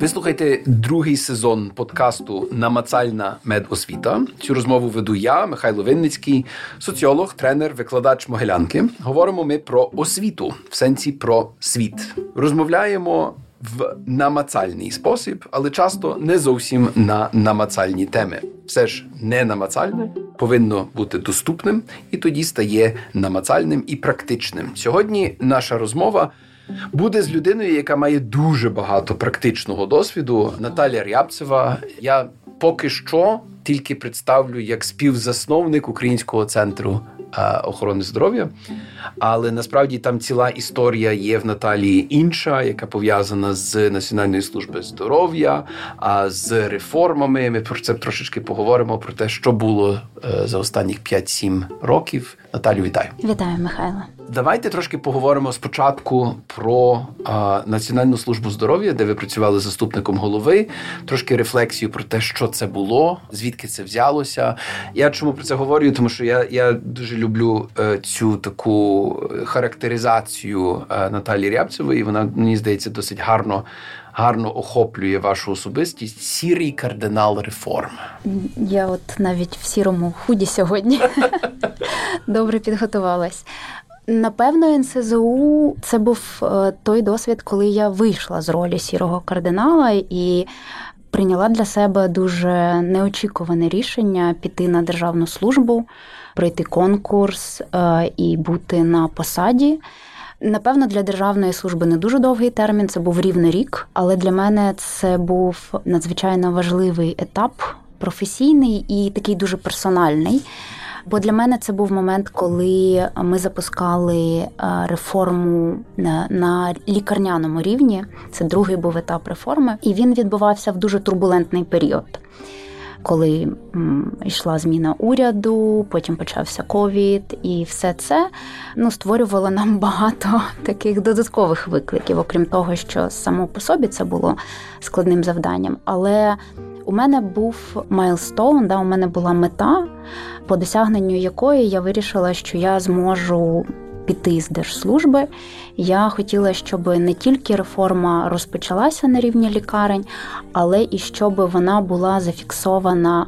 Ви слухаєте другий сезон подкасту Намацальна медосвіта. Цю розмову веду я, Михайло Винницький, соціолог, тренер, викладач Могилянки. Говоримо ми про освіту в сенсі про світ. Розмовляємо в намацальний спосіб, але часто не зовсім на намацальні теми. Все ж не намацальне повинно бути доступним і тоді стає намацальним і практичним. Сьогодні наша розмова буде з людиною, яка має дуже багато практичного досвіду. Наталія Рябцева. Я поки що тільки представлю як співзасновник Українського центру охорони здоров'я. Але насправді там ціла історія є в Наталії інша, яка пов'язана з Національною службою здоров'я, а з реформами. Ми про це трошечки поговоримо про те, що було е, за останніх 5-7 років. Наталю, вітаю! Вітаю, Михайло. Давайте трошки поговоримо спочатку про а, Національну службу здоров'я, де ви працювали заступником голови. Трошки рефлексію про те, що це було, звідки це взялося. Я чому про це говорю? Тому що я я дуже люблю е, цю таку характеризацію е, Наталі Рябцевої. Вона мені здається досить гарно. Гарно охоплює вашу особистість сірий кардинал реформ. Я от навіть в сірому худі сьогодні добре підготувалась. Напевно, НСЗУ це був е, той досвід, коли я вийшла з ролі сірого кардинала і прийняла для себе дуже неочікуване рішення піти на державну службу, пройти конкурс е, і бути на посаді. Напевно, для державної служби не дуже довгий термін, це був рівно рік, але для мене це був надзвичайно важливий етап професійний і такий дуже персональний. Бо для мене це був момент, коли ми запускали е, реформу на лікарняному рівні. Це другий був етап реформи, і він відбувався в дуже турбулентний період. Коли йшла зміна уряду, потім почався ковід, і все це ну створювало нам багато таких додаткових викликів, окрім того, що само по собі це було складним завданням. Але у мене був milestone, да, у мене була мета, по досягненню якої я вирішила, що я зможу піти з держслужби. Я хотіла, щоб не тільки реформа розпочалася на рівні лікарень, але і щоб вона була зафіксована.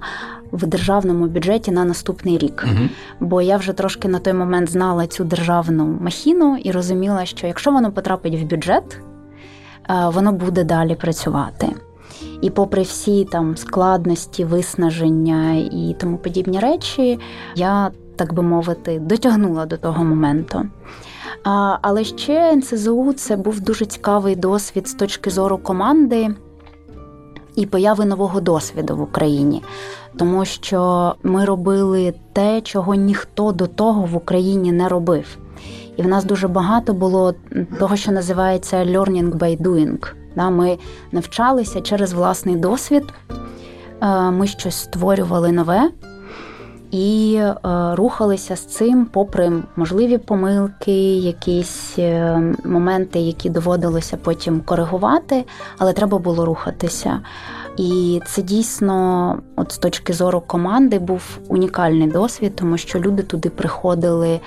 В державному бюджеті на наступний рік, uh бо я вже трошки на той момент знала цю державну махіну і розуміла, що якщо воно потрапить в бюджет, е, воно буде далі працювати. І, попри всі там складності, виснаження і тому подібні речі, я, так би мовити, дотягнула до того моменту. А, Але ще НСЗУ це був дуже цікавий досвід з точки зору команди і появи нового досвіду в Україні, тому що ми робили те, чого ніхто до того в Україні не робив. І в нас дуже багато було того, що називається learning by doing. Ми навчалися через власний досвід, е, ми щось створювали нове і е, рухалися з цим, попри можливі помилки, якісь е, моменти, які доводилося потім коригувати, але треба було рухатися. І це дійсно, от з точки зору команди, був унікальний досвід, тому що люди туди приходили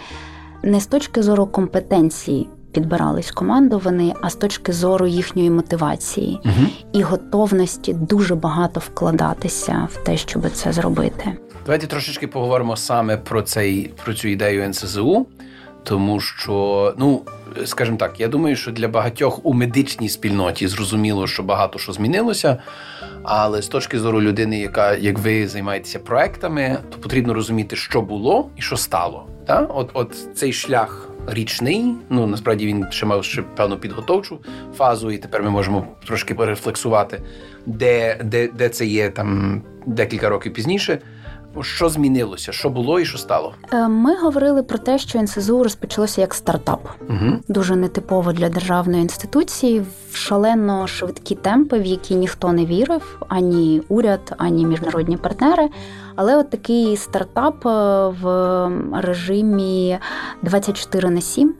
не з точки зору компетенції підбирались командувані, а з точки зору їхньої мотивації угу. і готовності дуже багато вкладатися в те, щоб це зробити. Давайте трошечки поговоримо саме про цей про цю ідею НСЗУ, тому що ну. Скажімо так, я думаю, що для багатьох у медичній спільноті зрозуміло, що багато що змінилося. Але з точки зору людини, яка як ви займаєтеся проектами, то потрібно розуміти, що було і що стало. Так? От, от цей шлях річний. Ну насправді він ще мав ще певну підготовчу фазу, і тепер ми можемо трошки перефлексувати, де, де, де це є там декілька років пізніше. Що змінилося? Що було і що стало? Е, ми говорили про те, що НСЗУ розпочалося як стартап, угу. дуже нетипово для державної інституції, в шалено швидкі темпи, в які ніхто не вірив, ані уряд, ані міжнародні партнери. Але от такий стартап е, в режимі 24 на 7.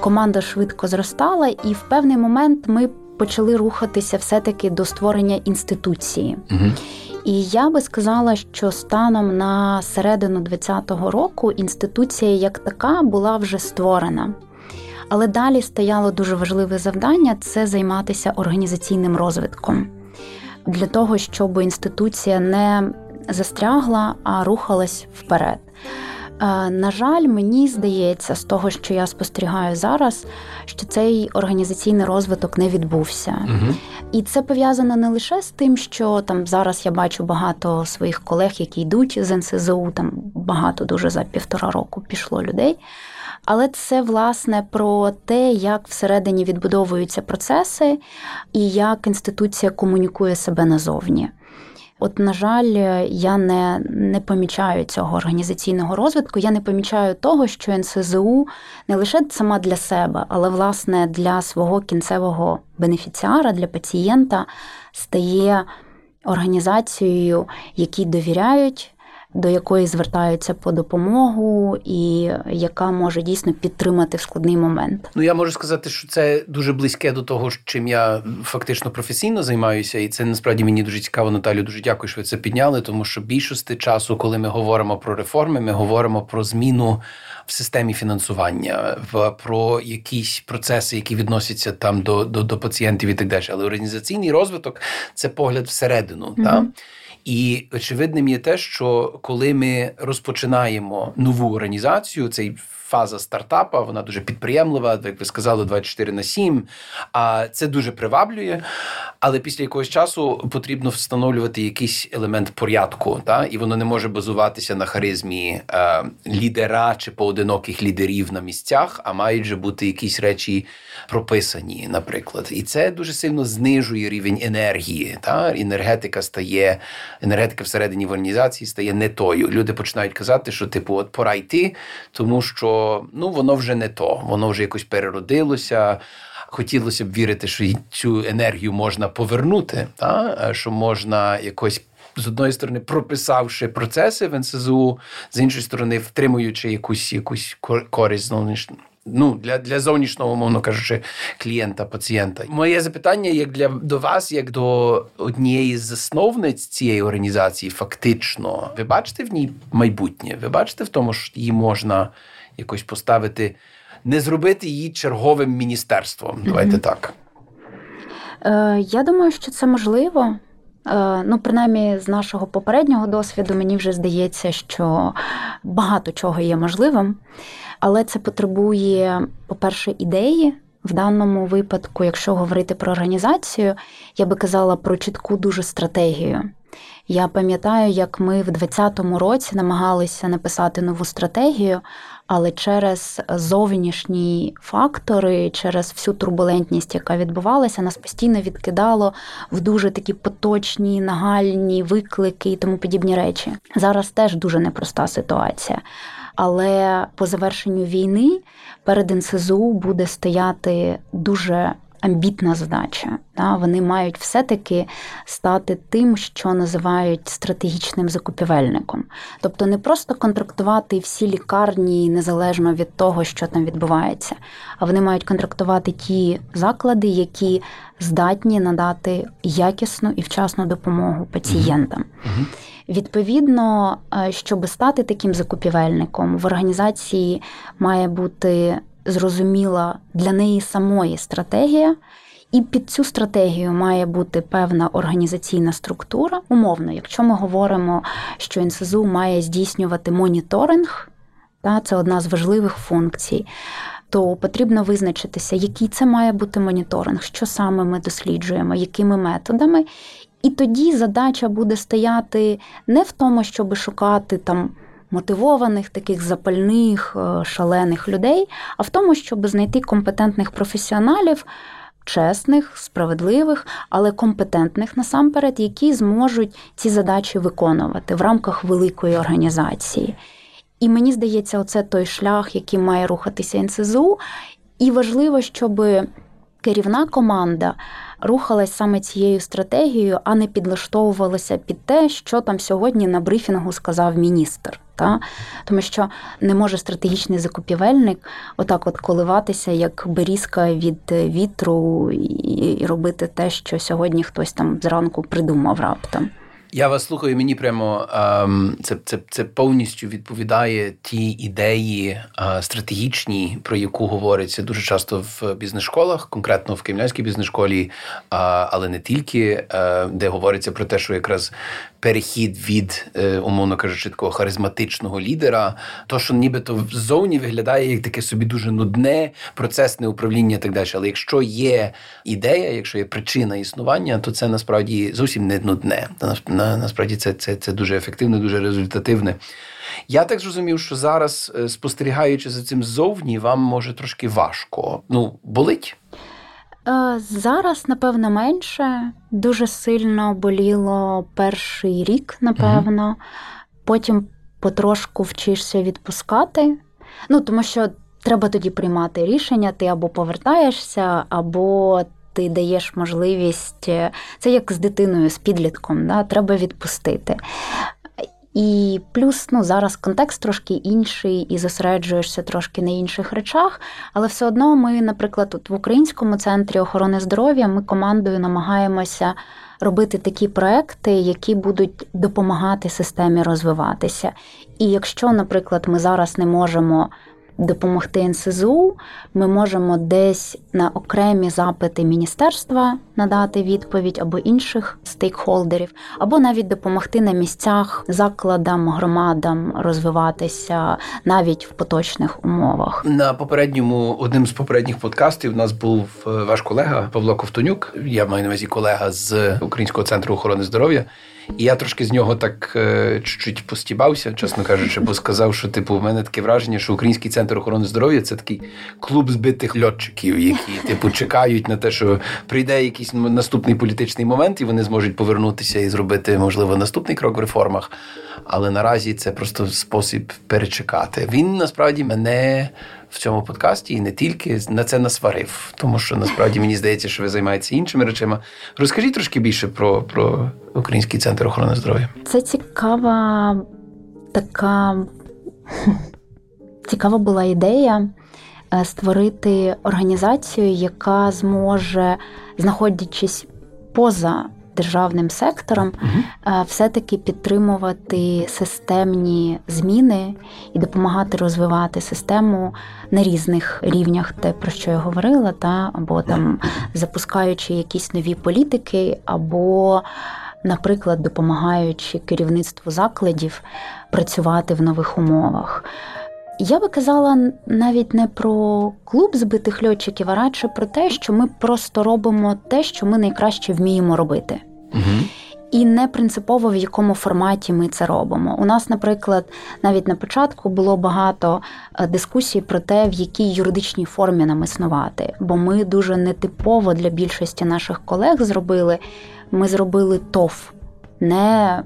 Команда швидко зростала, і в певний момент ми почали рухатися все-таки до створення інституції. Угу. І я би сказала, що станом на середину 2020 року інституція як така була вже створена. Але далі стояло дуже важливе завдання це займатися організаційним розвитком для того, щоб інституція не застрягла, а рухалась вперед. Е, на жаль, мені здається, з того, що я спостерігаю зараз, що цей організаційний розвиток не відбувся. Угу. І це пов'язано не лише з тим, що там зараз я бачу багато своїх колег, які йдуть з НСЗУ, там багато дуже за півтора року пішло людей. Але це власне про те, як всередині відбудовуються процеси і як інституція комунікує себе назовні. От, на жаль, я не не помічаю цього організаційного розвитку. Я не помічаю того, що НСЗУ не лише сама для себе, але власне для свого кінцевого бенефіціара, для пацієнта стає організацією, якій довіряють до якої звертаються по допомогу, і яка може дійсно підтримати в складний момент. Ну я можу сказати, що це дуже близьке до того, чим я фактично професійно займаюся, і це насправді мені дуже цікаво. Наталю, дуже дякую, що ви це підняли. Тому що більшості часу, коли ми говоримо про реформи, ми говоримо про зміну. В системі фінансування, в про якісь процеси, які відносяться там до до, до пацієнтів і так далі. Але організаційний розвиток це погляд всередину. Mm-hmm. Та? І очевидним є те, що коли ми розпочинаємо нову організацію, цей фаза стартапа, вона дуже підприємлива, як ви сказали, 24 на 7, А це дуже приваблює. Але після якогось часу потрібно встановлювати якийсь елемент порядку, та? і воно не може базуватися на харизмі е, лідера чи поодиноких лідерів на місцях, а мають же бути якісь речі прописані, наприклад. І це дуже сильно знижує рівень енергії. Та? Енергетика стає, енергетика всередині в організації стає не тою. Люди починають казати, що типу, от пора йти, тому що ну воно вже не то, воно вже якось переродилося. Хотілося б вірити, що цю енергію можна повернути, та? що можна якось. З одної сторони, прописавши процеси в НСЗУ, з іншої сторони, втримуючи якусь якусь користь. Ну, для для зовнішнього, мовно кажучи, клієнта, пацієнта. Моє запитання як для до вас, як до однієї з засновниць цієї організації, фактично, ви бачите в ній майбутнє? Ви бачите в тому, що її можна якось поставити, не зробити її черговим міністерством. Давайте mm-hmm. так. Е, Я думаю, що це можливо. Е, ну, принаймні, з нашого попереднього досвіду, мені вже здається, що багато чого є можливим, але це потребує, по-перше, ідеї. В даному випадку, якщо говорити про організацію, я би казала про чітку дуже стратегію. Я пам'ятаю, як ми в 2020 році намагалися написати нову стратегію, але через зовнішні фактори, через всю турбулентність, яка відбувалася, нас постійно відкидало в дуже такі поточні, нагальні виклики і тому подібні речі. Зараз теж дуже непроста ситуація. Але по завершенню війни перед НСЗУ буде стояти дуже амбітна задача. Вони мають все-таки стати тим, що називають стратегічним закупівельником. Тобто не просто контрактувати всі лікарні незалежно від того, що там відбувається, а вони мають контрактувати ті заклади, які здатні надати якісну і вчасну допомогу пацієнтам. Відповідно, е, щоб стати таким закупівельником, в організації має бути зрозуміла для неї самої стратегія. І під цю стратегію має бути певна організаційна структура. Умовно, якщо ми говоримо, що НСЗУ має здійснювати моніторинг, та це одна з важливих функцій, то потрібно визначитися, який це має бути моніторинг, що саме ми досліджуємо, якими методами. І тоді задача буде стояти не в тому, щоб шукати там мотивованих, таких запальних, е, шалених людей, а в тому, щоб знайти компетентних професіоналів. Чесних, справедливих, але компетентних насамперед, які зможуть ці задачі виконувати в рамках великої організації. І мені здається, оце той шлях, який має рухатися НСЗУ. І важливо, щоб керівна команда рухалась саме цією стратегією, а не підлаштовувалася під те, що там сьогодні на брифінгу сказав міністр. Та? Тому що не може стратегічний закупівельник отак от коливатися, як берізка від вітру, і робити те, що сьогодні хтось там зранку придумав раптом. Я вас слухаю, мені прямо ем, це це, це повністю відповідає ті ідеї е, стратегічні, про яку говориться дуже часто в бізнес-школах, конкретно в Київлянській бізнес-школі, але не тільки, е, де говориться про те, що якраз перехід від, е, умовно кажучи, такого харизматичного лідера, то що нібито ззовні виглядає як таке собі дуже нудне процесне управління і так далі. Але якщо є ідея, якщо є причина існування, то це насправді зовсім не нудне. Насправді це, це, це дуже ефективне, дуже результативне. Я так зрозумів, що зараз, е, спостерігаючи за цим ззовні, вам може трошки важко. Ну, болить? Е, зараз, напевно, менше. Дуже сильно боліло перший рік, напевно. Угу. Потім потрошку вчишся відпускати. Ну, тому що треба тоді приймати рішення: ти або повертаєшся, або ти даєш можливість. Е, це як з дитиною, з підлітком, да? треба відпустити. І плюс ну, зараз контекст трошки інший і зосереджуєшся трошки на інших речах. Але все одно ми, наприклад, тут в Українському центрі охорони здоров'я ми командою намагаємося робити такі проекти, які будуть допомагати системі розвиватися. І якщо, наприклад, ми зараз не можемо допомогти НСЗУ, ми можемо десь на окремі запити міністерства надати відповідь або інших стейкхолдерів, або навіть допомогти на місцях закладам, громадам розвиватися навіть в поточних умовах. На попередньому одним з попередніх подкастів у нас був е, ваш колега Павло Ковтонюк. Я маю на увазі колега з Українського центру охорони здоров'я. І я трошки з нього так е, чуть-чуть постібався, чесно кажучи, бо сказав, що типу в мене таке враження, що Український центр охорони здоров'я це такий клуб збитих льотчиків, які типу чекають на те, що прийде якийсь наступний політичний момент, і вони зможуть повернутися і зробити, можливо, наступний крок в реформах. Але наразі це просто спосіб перечекати. Він насправді мене в цьому подкасті і не тільки на це насварив, тому що насправді мені здається, що ви займаєтеся іншими речами. Розкажіть трошки більше про, про Український центр охорони здоров'я. Це цікава така цікава була ідея. Е, створити організацію, яка зможе, знаходячись поза державним сектором, угу. все-таки підтримувати системні зміни і допомагати розвивати систему на різних рівнях, те про що я говорила, та або там запускаючи якісь нові політики, або, наприклад, допомагаючи керівництву закладів працювати в нових умовах. Я би казала навіть не про клуб збитих льотчиків, а радше про те, що ми просто робимо те, що ми найкраще вміємо робити. Угу. І не принципово в якому форматі ми це робимо. У нас, наприклад, навіть на початку було багато е, дискусій про те, в якій юридичній формі нам існувати, бо ми дуже нетипово для більшості наших колег зробили. Ми зробили ТОВ, не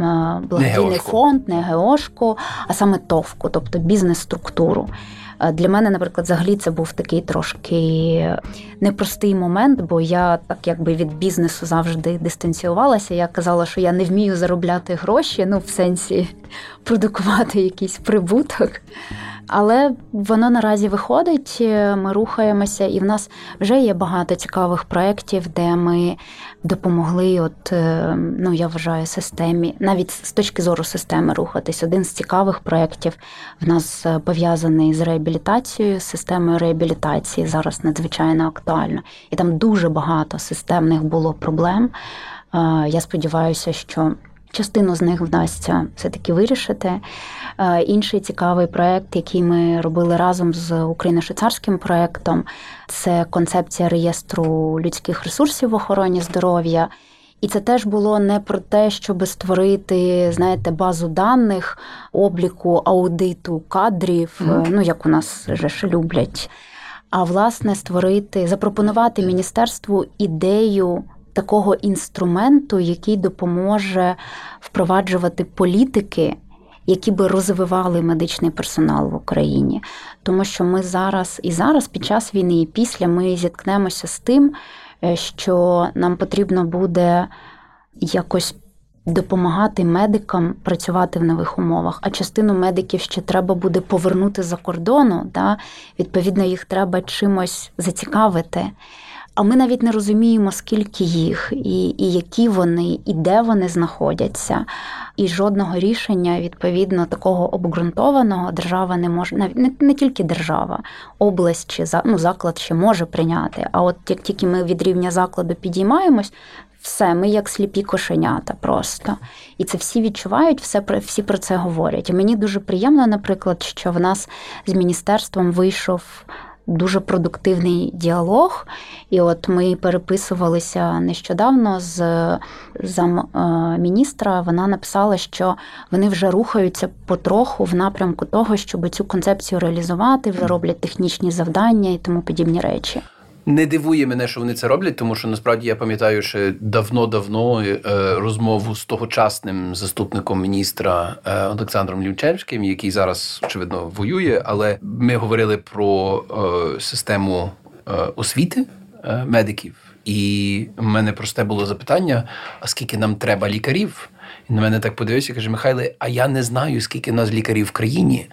Е, благодійний фонд, не ГОшку, а саме ТОВку, тобто бізнес-структуру. Е, для мене, наприклад, взагалі це був такий трошки непростий момент, бо я так якби від бізнесу завжди дистанціювалася. Я казала, що я не вмію заробляти гроші, ну в сенсі продукувати якийсь прибуток. Але воно наразі виходить, е, ми рухаємося, і в нас вже є багато цікавих проєктів, де ми допомогли, от е, ну я вважаю, системі, навіть з точки зору системи рухатись. Один з цікавих проєктів в нас е, пов'язаний з реабілітацією, з системою реабілітації зараз надзвичайно актуально. І там дуже багато системних було проблем. Я сподіваюся, що. Частину з них вдасться все-таки вирішити. Е, інший цікавий проект, який ми робили разом з Україно-швейцарським проектом, це концепція реєстру людських ресурсів в охороні здоров'я. І це теж було не про те, щоб створити, знаєте, базу даних, обліку, аудиту кадрів, mm. ну як у нас вже ж люблять. А власне створити, запропонувати міністерству ідею такого інструменту, який допоможе впроваджувати політики, які би розвивали медичний персонал в Україні. Тому що ми зараз і зараз, під час війни, і після ми зіткнемося з тим, е, що нам потрібно буде якось. Допомагати медикам працювати в нових умовах, а частину медиків ще треба буде повернути за кордону. Да? Відповідно, їх треба чимось зацікавити. А ми навіть не розуміємо, скільки їх, і, і які вони, і де вони знаходяться. І жодного рішення, відповідно, такого обґрунтованого держава не може, навіть не, не тільки держава, область чи ну, заклад ще може прийняти. А от як тільки ми від рівня закладу підіймаємось, все, ми як сліпі кошенята просто. І це всі відчувають, все всі про це говорять. І мені дуже приємно, наприклад, що в нас з міністерством вийшов. Дуже продуктивний діалог, і от ми переписувалися нещодавно з замміністра. Вона написала, що вони вже рухаються потроху в напрямку того, щоб цю концепцію реалізувати, вже роблять технічні завдання і тому подібні речі. Не дивує мене, що вони це роблять, тому що насправді я пам'ятаю, що давно-давно е, розмову з тогочасним заступником міністра е, Олександром Лівчевським, який зараз очевидно воює, але ми говорили про е, систему освіти медиків, і в мене просте було запитання: а скільки нам треба лікарів? І на мене так подивився, каже: Михайле, а я не знаю, скільки нас лікарів в країні.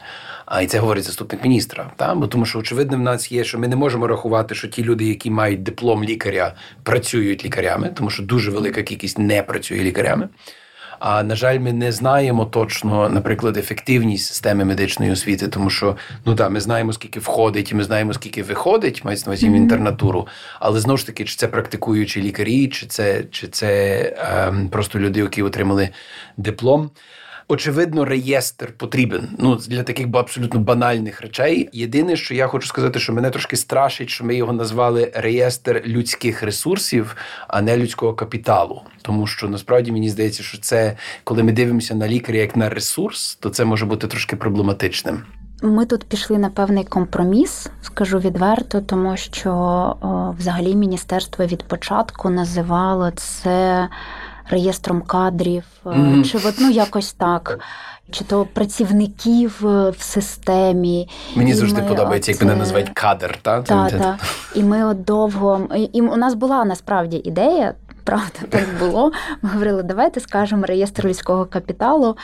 А і це говорить заступник міністра. Та? Бо тому, що очевидно, в нас є, що ми не можемо рахувати, що ті люди, які мають диплом лікаря, працюють лікарями, тому що дуже велика кількість не працює лікарями. А на жаль, ми не знаємо точно, наприклад, ефективність системи медичної освіти, тому що ну так, ми знаємо, скільки входить, і ми знаємо, скільки виходить, мається на увазі в інтернатуру. Але знову ж таки, чи це практикуючі лікарі, чи це чи це ем, просто люди, які отримали диплом. Очевидно, реєстр потрібен ну для таких абсолютно банальних речей. Єдине, що я хочу сказати, що мене трошки страшить, що ми його назвали реєстр людських ресурсів, а не людського капіталу. Тому що насправді мені здається, що це коли ми дивимося на лікаря як на ресурс, то це може бути трошки проблематичним. Ми тут пішли на певний компроміс, скажу відверто, тому що о, взагалі міністерство від початку називало це реєстром кадрів, mm-hmm. чи от, ну якось так. Чи то працівників е, в системі. Мені завжди подобається, як мене називають кадр. Та? Так, та. І ми от довго. І у нас була насправді ідея, правда, так було. Ми говорили, давайте скажемо реєстр людського капіталу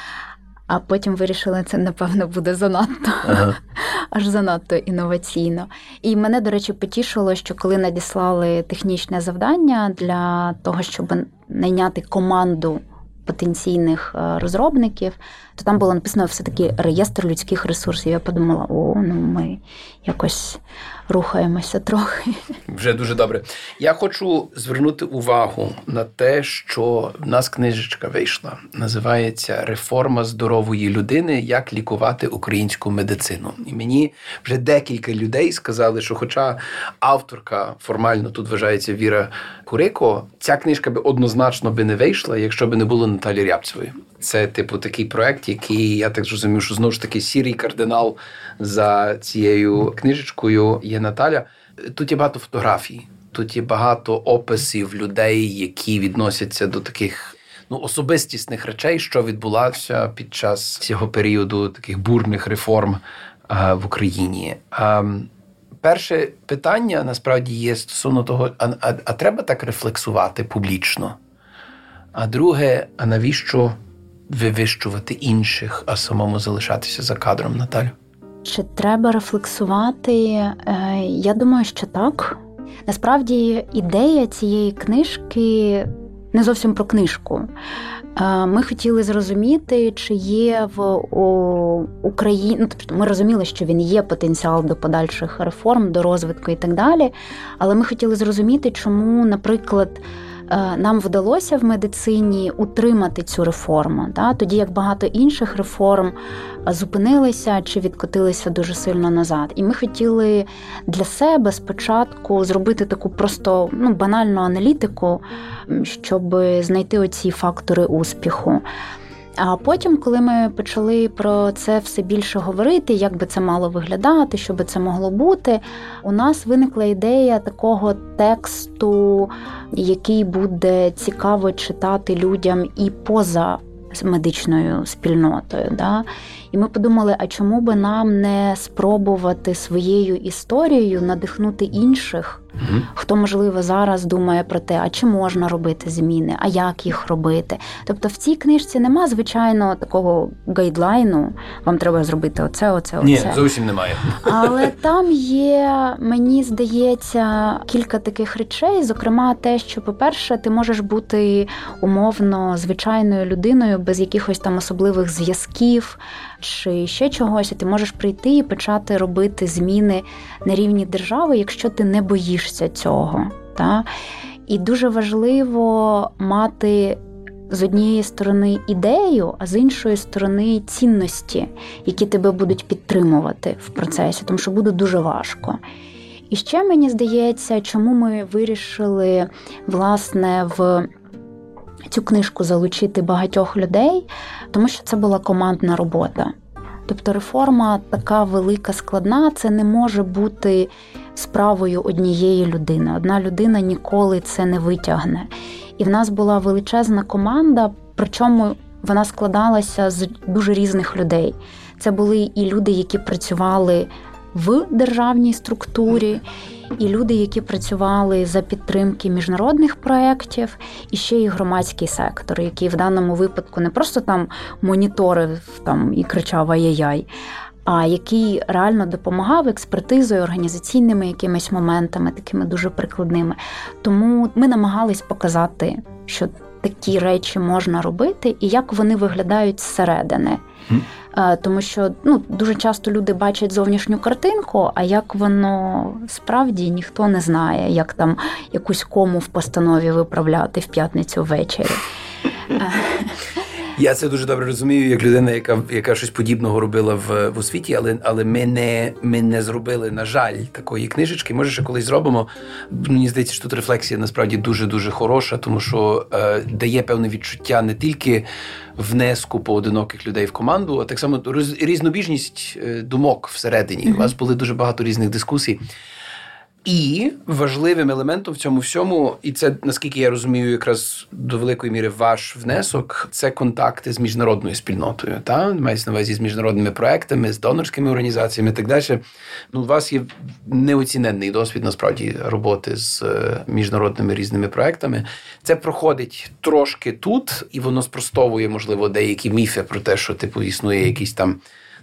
а потім вирішили, це напевно буде занадто, ага. аж занадто інноваційно. І мене, до речі, потішило, що коли надіслали технічне завдання для того, щоб найняти команду потенційних е, розробників, то там було написано все-таки реєстр людських ресурсів. Я подумала, о, ну ми якось рухаємося трохи. Вже дуже добре. Я хочу звернути увагу на те, що в нас книжечка вийшла. Називається Реформа здорової людини, як лікувати українську медицину. І мені вже декілька людей сказали, що, хоча авторка формально тут вважається Віра Курико, ця книжка би однозначно би не вийшла, якщо би не було Наталі Рябцевої. Це, типу, такий проект, який я так зрозумів, що знову ж таки сірий кардинал за цією книжечкою є Наталя. Тут є багато фотографій, тут є багато описів людей, які відносяться до таких ну особистісних речей, що відбулося під час цього періоду таких бурних реформ а, в Україні. А, Перше питання насправді є стосовно того, а, а, а треба так рефлексувати публічно. А друге, а навіщо вивищувати інших, а самому залишатися за кадром, Наталю? Чи треба рефлексувати? Е, я думаю, що так. Насправді ідея цієї книжки не зовсім про книжку. Е, ми хотіли зрозуміти, чи є в Україні. Ну, тобто ми розуміли, що він є потенціал до подальших реформ, до розвитку і так далі. Але ми хотіли зрозуміти, чому, наприклад. Е, нам вдалося в медицині утримати цю реформу, да? тоді як багато інших реформ зупинилися чи відкотилися дуже сильно назад. І ми хотіли для себе спочатку зробити таку просто ну, банальну аналітику, щоб знайти оці фактори успіху. А потім, коли ми почали про це все більше говорити, як би це мало виглядати, що би це могло бути, у нас виникла ідея такого тексту, який буде цікаво читати людям і поза медичною спільнотою. Да? І ми подумали, а чому би нам не спробувати своєю історією надихнути інших? Угу. Хто, можливо, зараз думає про те, а чи можна робити зміни, а як їх робити. Тобто в цій книжці нема, звичайно, такого гайдлайну, вам треба зробити оце, оце, оце. Ні, зовсім немає. Але там є, мені здається, кілька таких речей. Зокрема, те, що, по-перше, ти можеш бути умовно звичайною людиною без якихось там особливих зв'язків чи ще чогось, і ти можеш прийти і почати робити зміни на рівні держави, якщо ти не боїшся цього. Та? І дуже важливо мати. З однієї сторони ідею, а з іншої сторони цінності, які тебе будуть підтримувати в процесі, тому що буде дуже важко. І ще мені здається, чому ми вирішили власне в цю книжку залучити багатьох людей, тому що це була командна робота. Тобто реформа така велика, складна, це не може бути справою однієї людини. Одна людина ніколи це не витягне. І в нас була величезна команда, причому вона складалася з дуже різних людей. Це були і люди, які працювали в державній структурі, і люди, які працювали за підтримки міжнародних проєктів, і ще й громадський сектор, який в даному випадку не просто там моніторив там і кричав ай-яй-яй, який реально допомагав експертизою, організаційними якимись моментами, такими дуже прикладними. Тому ми намагались показати, що такі речі можна робити, і як вони виглядають зсередини. Тому що ну дуже часто люди бачать зовнішню картинку, а як воно справді ніхто не знає, як там якусь кому в постанові виправляти в п'ятницю ввечері. Я це дуже добре розумію, як людина, яка яка щось подібного робила в в освіті, але але ми не ми не зробили, на жаль, такої книжечки. Може, ще колись зробимо. Мені здається, що тут рефлексія насправді дуже дуже хороша, тому що е, дає певне відчуття не тільки внеску поодиноких людей в команду, а так само роз, різнобіжність е, думок всередині. Mm-hmm. У вас були дуже багато різних дискусій. І важливим елементом в цьому всьому, і це наскільки я розумію, якраз до великої міри ваш внесок це контакти з міжнародною спільнотою. Та мається на увазі з міжнародними проектами, з донорськими організаціями і так далі. Ну, у вас є неоціненний досвід насправді роботи з е, міжнародними різними проектами. Це проходить трошки тут, і воно спростовує, можливо, деякі міфи про те, що типу існує якийсь там.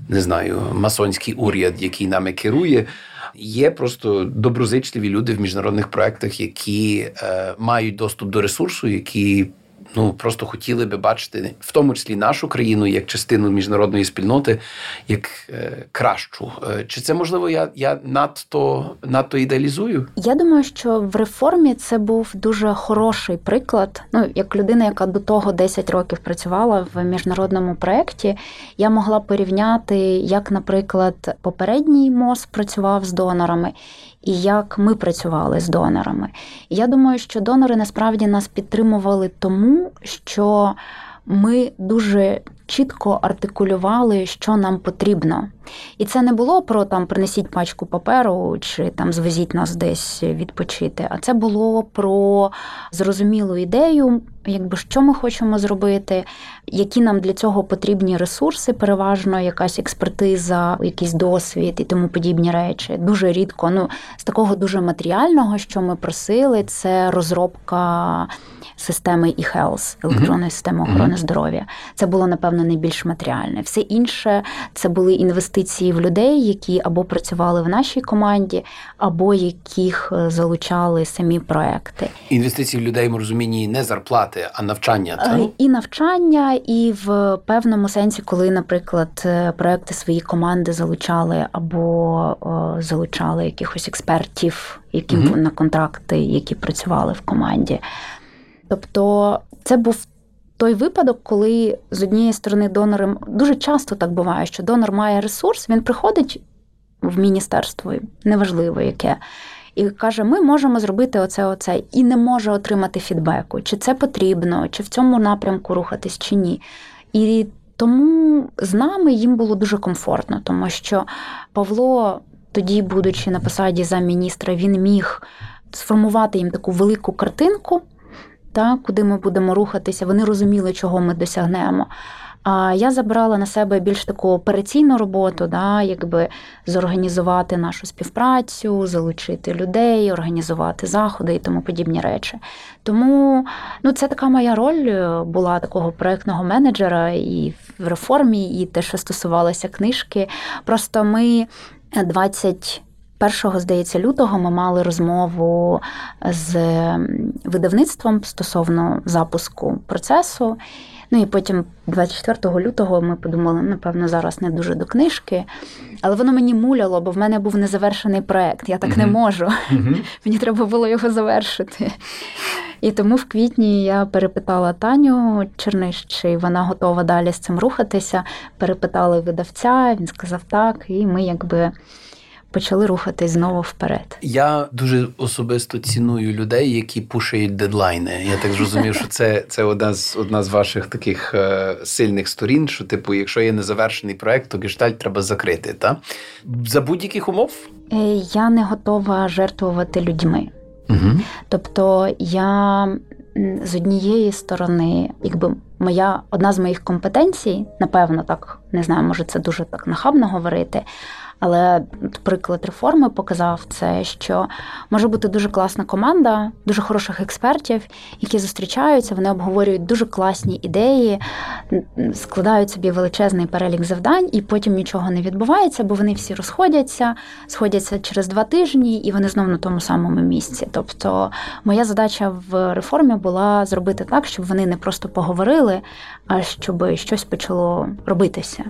Не знаю, масонський уряд, який нами керує. Є просто доброзичливі люди в міжнародних проектах, які е, мають доступ до ресурсу, які ну просто хотіли би бачити в тому числі нашу країну як частину міжнародної спільноти, як е, кращу. Е, чи це можливо? Я я надто надто ідеалізую? Я думаю, що в реформі це був дуже хороший приклад. Ну, як людина, яка до того 10 років працювала в міжнародному проєкті, я могла порівняти, як, наприклад, попередній МОЗ працював з донорами і як ми працювали з донорами. я думаю, що донори насправді нас підтримували тому, що ми дуже чітко артикулювали, що нам потрібно. І це не було про там принесіть пачку паперу чи там звезіть нас десь відпочити. А це було про зрозумілу ідею, якби що ми хочемо зробити, які нам для цього потрібні ресурси, переважно якась експертиза, якийсь досвід і тому подібні речі. Дуже рідко. Ну з такого дуже матеріального, що ми просили, це розробка системи e-health, електронної системи охорони здоров'я. Це було напевно найбільш матеріальне. Все інше це були інвестиції в людей, які або працювали в нашій команді, або яких е, залучали самі проекти. Інвестиції в людей в розумінні не зарплати, а навчання е, так? і навчання, і в певному сенсі, коли, наприклад, е, проекти свої команди залучали або залучали якихось експертів, які угу. на контракти, які працювали в команді. Тобто це був той випадок, коли з однієї сторони донором дуже часто так буває, що донор має ресурс, він приходить в міністерство, неважливо яке, і каже: ми можемо зробити оце, оце, і не може отримати фідбеку, чи це потрібно, чи в цьому напрямку рухатись, чи ні. І тому з нами їм було дуже комфортно, тому що Павло, тоді, будучи на посаді замміністра, він міг сформувати їм таку велику картинку та, куди ми будемо рухатися, вони розуміли, чого ми досягнемо. А я забрала на себе більш таку операційну роботу, да, якби зорганізувати нашу співпрацю, залучити людей, організувати заходи і тому подібні речі. Тому ну, це така моя роль е, була такого проєктного менеджера і в реформі, і те, що стосувалося книжки. Просто ми 20 1, здається, лютого ми мали розмову з видавництвом стосовно запуску процесу. Ну і потім, 24 лютого, ми подумали, напевно, зараз не дуже до книжки. Але воно мені муляло, бо в мене був незавершений проект. Я так uh-huh. не можу. Uh-huh. Мені треба було його завершити. І тому в квітні я перепитала Таню Черниш, чи вона готова далі з цим рухатися. Перепитали видавця, він сказав так, і ми якби почали рухатись знову вперед. Я дуже особисто ціную людей, які пушають дедлайни. Я так зрозумів, що це це одна з одна з ваших таких е, сильних сторін. Що, типу, якщо є незавершений проект, то гештальт треба закрити. Та? За будь-яких умов? Е, я не готова жертвувати людьми. Угу. Тобто я з однієї сторони, якби моя одна з моїх компетенцій, напевно, так не знаю, може це дуже так нахабно говорити. Але приклад реформи показав це, що може бути дуже класна команда, дуже хороших експертів, які зустрічаються, вони обговорюють дуже класні ідеї, складають собі величезний перелік завдань, і потім нічого не відбувається, бо вони всі розходяться, сходяться через два тижні, і вони знову на тому самому місці. Тобто, моя задача в реформі була зробити так, щоб вони не просто поговорили, а щоб щось почало робитися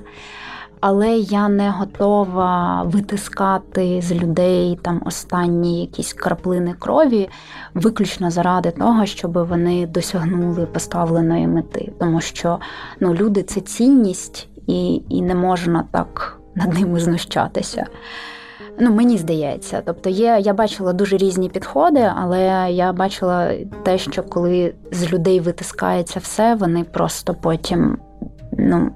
але я не готова витискати з людей там останні якісь краплини крові, виключно заради того, щоб вони досягнули поставленої мети. Тому що ну, люди це цінність, і, і не можна так над ними знущатися. Ну, мені здається, тобто є, я бачила дуже різні підходи, але я бачила те, що коли з людей витискається все, вони просто потім ну,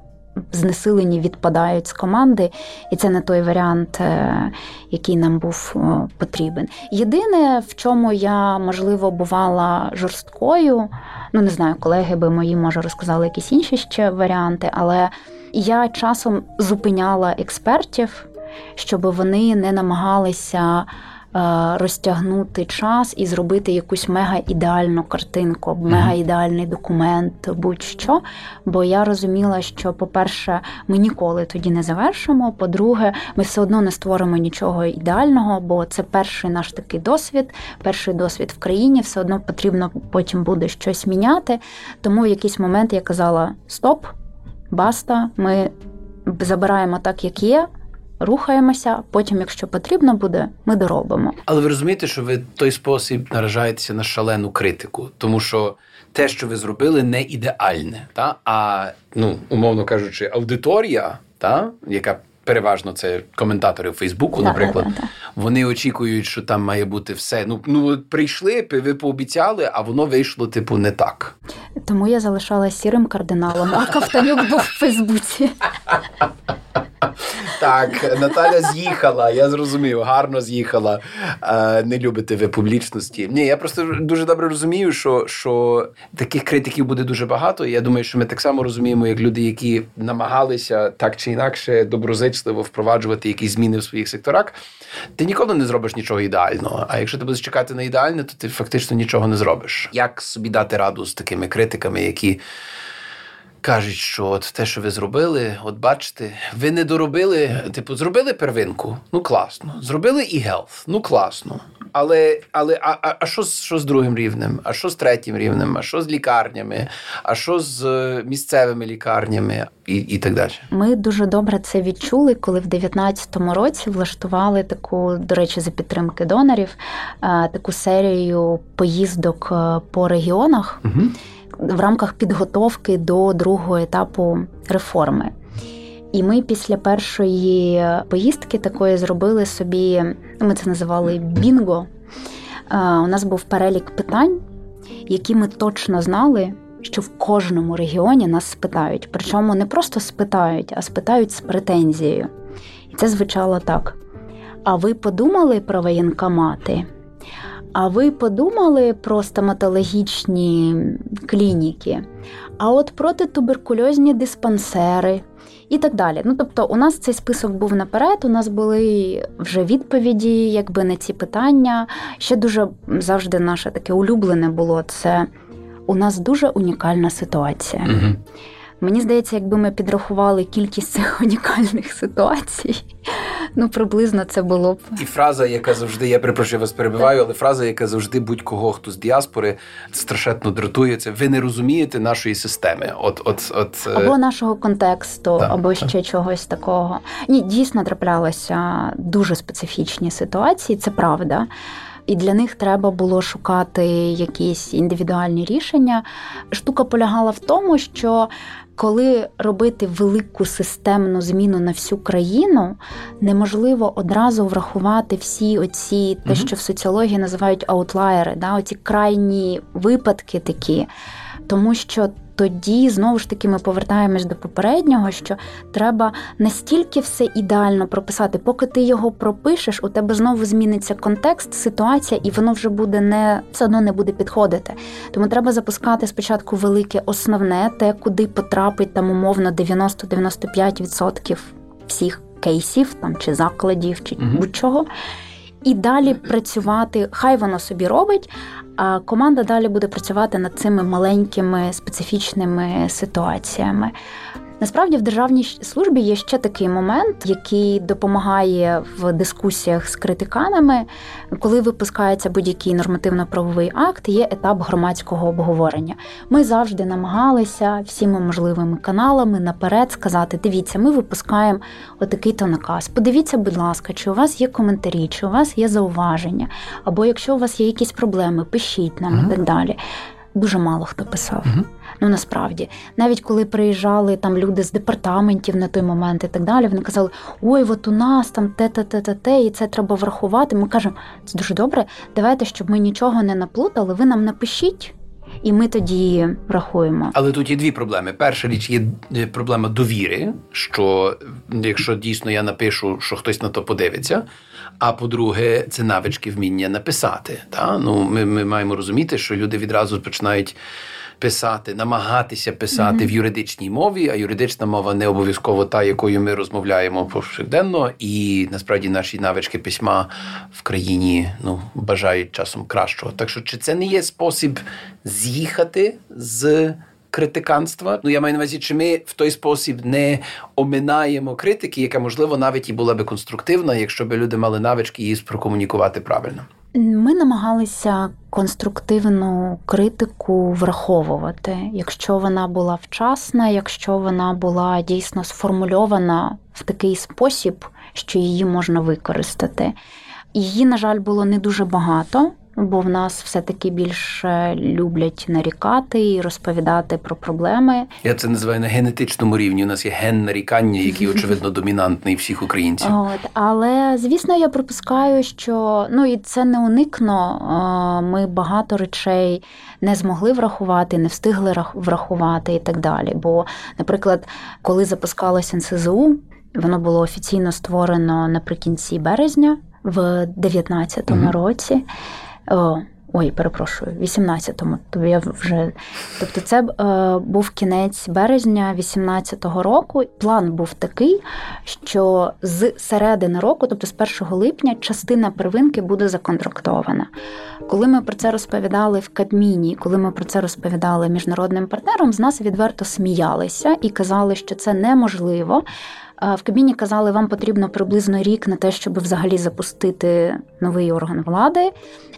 знесилені відпадають з команди, і це не той варіант, е, який нам був потрібен. Єдине, в чому я можливо бувала жорсткою, ну не знаю, колеги би мої може розказали якісь інші ще варіанти, але я часом зупиняла експертів, щоб вони не намагалися. Е, розтягнути час і зробити якусь мега ідеальну картинку, мега ідеальний документ, будь-що. Бо я розуміла, що, по-перше, ми ніколи тоді не завершимо. По-друге, ми все одно не створимо нічого ідеального, бо це перший наш такий досвід, перший досвід в країні. Все одно потрібно потім буде щось міняти. Тому в якийсь момент я казала: Стоп, баста, ми забираємо так, як є рухаємося. Потім, якщо потрібно буде, ми доробимо. Але ви розумієте, що ви той спосіб наражаєтеся на шалену критику, тому що те, що ви зробили, не ідеальне. Та? А ну, умовно кажучи, аудиторія, та, яка переважно це коментатори в Фейсбуку, наприклад, да, да, вони очікують, що там має бути все. Ну ну прийшли, ви пообіцяли, а воно вийшло, типу, не так. Тому я залишалася сірим кардиналом, а Ковтанюк був в Фейсбуці. Так, Наталя з'їхала, я зрозумів, гарно з'їхала. Не любите ви публічності. Ні, я просто дуже добре розумію, що що таких критиків буде дуже багато. Я думаю, що ми так само розуміємо, як люди, які намагалися так чи інакше доброзичливо впроваджувати якісь зміни в своїх секторах. Ти ніколи не зробиш нічого ідеального. А якщо ти будеш чекати на ідеальне, то ти фактично нічого не зробиш. Як собі дати раду з такими критиками, які кажуть, що от те, що ви зробили, от бачите, ви не доробили, типу, зробили первинку, ну класно. Зробили і гелф, ну класно. Але але а, а, а що що з другим рівнем? А що з третім рівнем? А що з лікарнями? А що з е, місцевими лікарнями і і так далі? Ми дуже добре це відчули, коли в 2019 році влаштували таку, до речі, за підтримки донорів, е, таку серію поїздок е, по регіонах. Угу в рамках підготовки до другого етапу реформи. І ми після першої поїздки такої зробили собі, ми це називали бінго. У нас був перелік питань, які ми точно знали, що в кожному регіоні нас спитають. Причому не просто спитають, а спитають з претензією. І це звучало так: а ви подумали про воєнкомати? А ви подумали про стоматологічні клініки? А от протитуберкульозні диспансери і так далі. Ну тобто, у нас цей список був наперед. У нас були вже відповіді, якби на ці питання. Ще дуже завжди наше таке улюблене було це. У нас дуже унікальна ситуація. Угу. Мені здається, якби ми підрахували кількість цих унікальних ситуацій, ну приблизно це було б. І фраза, яка завжди, я перепрошую, вас перебиваю, але фраза, яка завжди будь-кого хто з діаспори страшенно дратує, це ви не розумієте нашої системи. От, от, от е, Або нашого контексту, так, або ще так. чогось такого. Ні, дійсно траплялися дуже специфічні ситуації, це правда. І для них треба було шукати якісь індивідуальні рішення. Штука полягала в тому, що коли робити велику системну зміну на всю країну, неможливо одразу врахувати всі оці, те, що в соціології називають аутлаєри, да, оці крайні випадки такі, тому що тоді знову ж таки ми повертаємось до попереднього, що треба настільки все ідеально прописати, поки ти його пропишеш, у тебе знову зміниться контекст, ситуація, і воно вже буде не все одно не буде підходити. Тому треба запускати спочатку велике основне, те, куди потрапить там умовно 90-95% всіх кейсів там чи закладів, чи mm будь-чого. І далі працювати, хай воно собі робить, а команда далі буде працювати над цими маленькими специфічними ситуаціями. Насправді в державній службі є ще такий момент, який допомагає в дискусіях з критиканами, коли випускається будь-який нормативно-правовий акт, є етап громадського обговорення. Ми завжди намагалися всіми можливими каналами наперед сказати: дивіться, ми випускаємо отакий то наказ. Подивіться, будь ласка, чи у вас є коментарі, чи у вас є зауваження, або якщо у вас є якісь проблеми, пишіть нам і так далі. Дуже мало хто писав. uh Ну насправді, навіть коли приїжджали там люди з департаментів на той момент і так далі, вони казали: Ой, от у нас там те, те, те, те, те, і це треба врахувати. Ми кажемо, це дуже добре. Давайте, щоб ми нічого не наплутали, ви нам напишіть. І ми тоді врахуємо. Але тут є дві проблеми. Перша річ є е, проблема довіри, що якщо дійсно я напишу, що хтось на то подивиться. А по-друге, це навички вміння написати. Та? Ну, Ми ми маємо розуміти, що люди відразу починають писати, намагатися писати mm-hmm. в юридичній мові, а юридична мова не обов'язково та, якою ми розмовляємо повсякденно, і насправді наші навички письма в країні ну, бажають часом кращого. Так що, чи це не є спосіб з'їхати з критиканства? Ну я маю на увазі, чи ми в той спосіб не оминаємо критики, яка можливо навіть і була би конструктивна, якщо б люди мали навички її прокомунікувати правильно. Ми намагалися конструктивну критику враховувати, якщо вона була вчасна, якщо вона була дійсно сформульована в такий спосіб, що її можна використати. Її, на жаль, було не дуже багато бо в нас все-таки більше люблять нарікати і розповідати про проблеми. Я це називаю на генетичному рівні. У нас є ген нарікання, який очевидно домінантний всіх українців. От але звісно, я припускаю, що ну і це не уникно. Ми багато речей не змогли врахувати, не встигли врахувати і так далі. Бо, наприклад, коли запускалося НСЗУ, воно було офіційно створено наприкінці березня в 2019 mm-hmm. році. О, Ой, перепрошую, 18-му. Тобто я вже тобто, це е, був кінець березня 18-го року. План був такий, що з середини року, тобто з 1 липня, частина первинки буде законтрактована. Коли ми про це розповідали в Кабміні, коли ми про це розповідали міжнародним партнерам, з нас відверто сміялися і казали, що це неможливо. В Кабміні казали, вам потрібно приблизно рік на те, щоб взагалі запустити новий орган влади.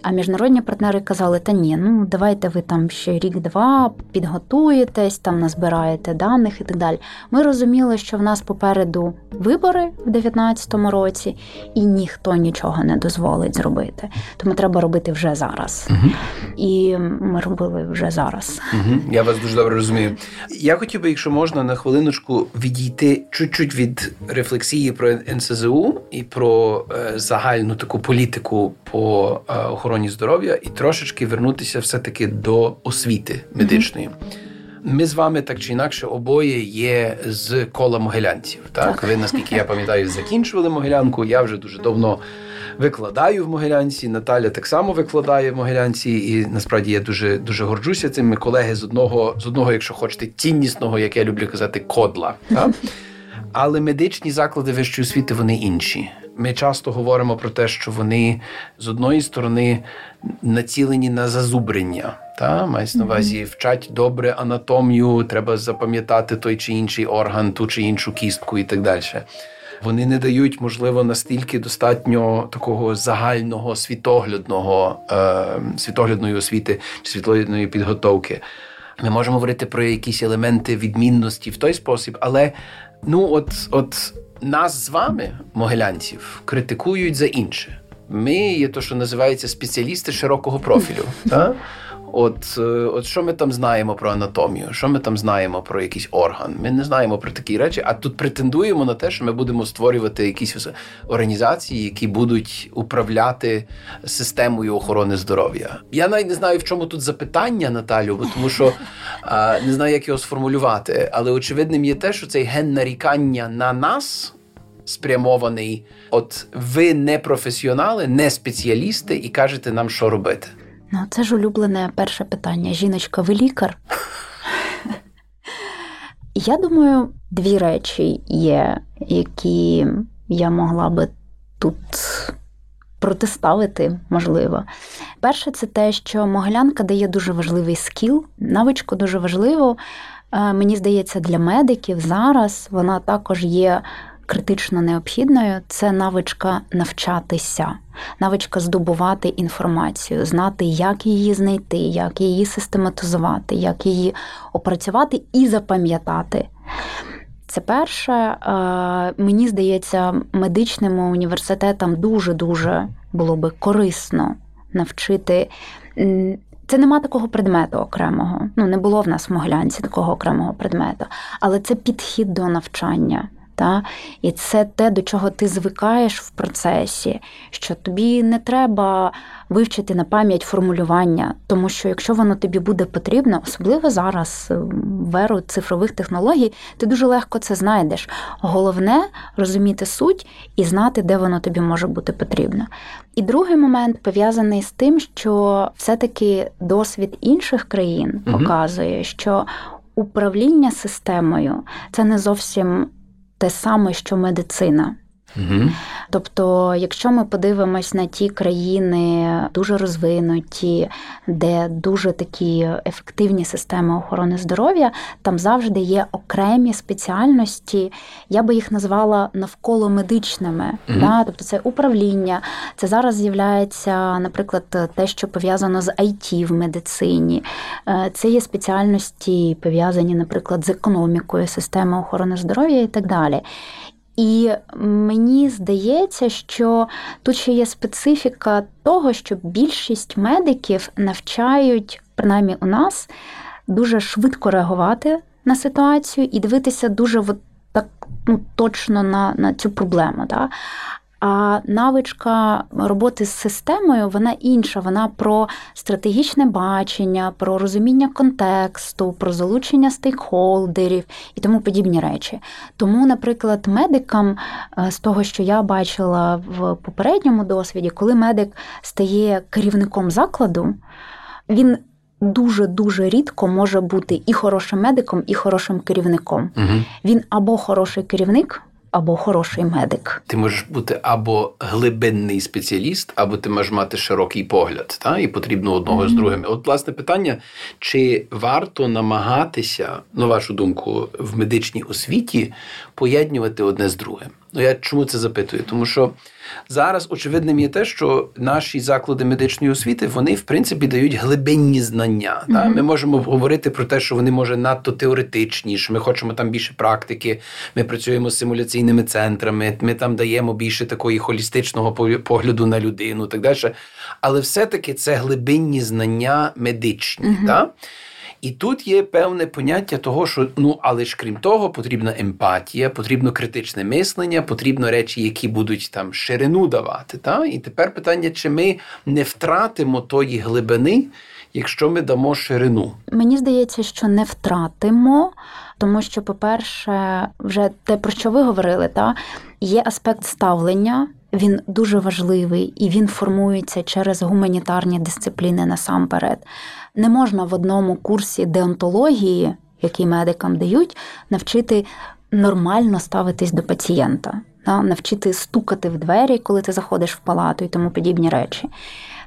А міжнародні партнери казали, та ні, ну давайте ви там ще рік-два підготуєтесь, там назбираєте даних і так далі. Ми розуміли, що в нас попереду вибори в 2019 році, і ніхто нічого не дозволить зробити. Тому треба робити вже зараз. Угу. І ми робили вже зараз. Угу. Я вас дуже добре розумію. Я хотів би, якщо можна, на хвилиночку відійти чуть-чуть від рефлексії про НСЗУ і про е, загальну таку політику по е, охороні здоров'я, і трошечки вернутися все-таки до освіти медичної. Ми з вами так чи інакше обоє є з кола могилянців. Так? так, ви наскільки я пам'ятаю, закінчували могилянку. Я вже дуже давно викладаю в Могилянці. Наталя так само викладає в Могилянці, і насправді я дуже дуже горджуся цим. Ми колеги з одного, з одного, якщо хочете, ціннісного, як я люблю казати, кодла. Так? Але медичні заклади вищої освіти вони інші. Ми часто говоримо про те, що вони з одної сторони націлені на зазубрення. Та мається на увазі вчать добре анатомію, треба запам'ятати той чи інший орган, ту чи іншу кістку і так далі. Вони не дають, можливо, настільки достатньо такого загального світоглядного е, світоглядної освіти чи світлоглядної підготовки. Ми можемо говорити про якісь елементи відмінності в той спосіб, але ну от, от нас з вами, могилянців, критикують за інше. Ми є то, що називається спеціалісти широкого профілю. Так? От е, от що ми там знаємо про анатомію, що ми там знаємо про якийсь орган. Ми не знаємо про такі речі, а тут претендуємо на те, що ми будемо створювати якісь організації, які будуть управляти системою охорони здоров'я. Я навіть не знаю, в чому тут запитання, Наталю, бо тому що а, не знаю, як його сформулювати. Але очевидним є те, що цей ген нарікання на нас. Спрямований, от ви не професіонали, не спеціалісти, і кажете нам, що робити. Ну, це ж улюблене перше питання. Жіночка, ви лікар? Я думаю, дві речі є, які я могла би тут протиставити, можливо. Перше, це те, що Могилянка дає дуже важливий скіл, навичку дуже важливу. Е, мені здається, для медиків зараз вона також є критично необхідною це навичка навчатися, навичка здобувати інформацію, знати, як її знайти, як її систематизувати, як її опрацювати і запам'ятати. Це перше, е, мені здається, медичним університетам дуже-дуже було би корисно навчити. Це нема такого предмету окремого. Ну, не було в нас в Могилянці такого окремого предмету, але це підхід до навчання. Та? І це те, до чого ти звикаєш в процесі, що тобі не треба вивчити на пам'ять формулювання, тому що якщо воно тобі буде потрібно, особливо зараз, в еру цифрових технологій, ти дуже легко це знайдеш. Головне розуміти суть і знати, де воно тобі може бути потрібно. І другий момент пов'язаний з тим, що все-таки досвід інших країн показує, що управління системою це не зовсім те саме, що медицина. Угу. Тобто, якщо ми подивимось на ті країни дуже розвинуті, де дуже такі ефективні системи охорони здоров'я, там завжди є окремі спеціальності, я би їх назвала навколо медичними. Угу. Да? Тобто це управління, це зараз з'являється, наприклад, те, що пов'язано з IT в медицині, е, це є спеціальності пов'язані, наприклад, з економікою, системи охорони здоров'я і так далі. І мені здається, що тут ще є специфіка того, що більшість медиків навчають, принаймні у нас, дуже швидко реагувати на ситуацію і дивитися дуже так ну, точно на на цю проблему. Да? А навичка роботи з системою вона інша. Вона про стратегічне бачення, про розуміння контексту, про залучення стейкхолдерів і тому подібні речі. Тому, наприклад, медикам, е, з того, що я бачила в попередньому досвіді, коли медик стає керівником закладу, він дуже дуже рідко може бути і хорошим медиком, і хорошим керівником. Угу. Він або хороший керівник або хороший медик. Ти можеш бути або глибинний спеціаліст, або ти можеш мати широкий погляд, та і потрібно одного mm-hmm. з другим. От власне питання: чи варто намагатися, на вашу думку, в медичній освіті поєднувати одне з другим? Ну я чому це запитую? Тому що зараз очевидним є те, що наші заклади медичної освіти вони в принципі дають глибинні знання. Mm-hmm. Та? Ми можемо говорити про те, що вони може надто теоретичні, що ми хочемо там більше практики. Ми працюємо з симуляційними центрами. Ми там даємо більше такої холістичного погляду на людину, так далі. Але все-таки це глибинні знання медичні. Mm-hmm. Та? І тут є певне поняття того, що ну, але ж крім того, потрібна емпатія, потрібно критичне мислення, потрібно речі, які будуть там ширину давати. Та? І тепер питання, чи ми не втратимо тої глибини, якщо ми дамо ширину? Мені здається, що не втратимо, тому що, по-перше, вже те, про що ви говорили, та є аспект ставлення він дуже важливий і він формується через гуманітарні дисципліни насамперед. Не можна в одному курсі деонтології, який медикам дають, навчити нормально ставитись до пацієнта, навчити стукати в двері, коли ти заходиш в палату і тому подібні речі.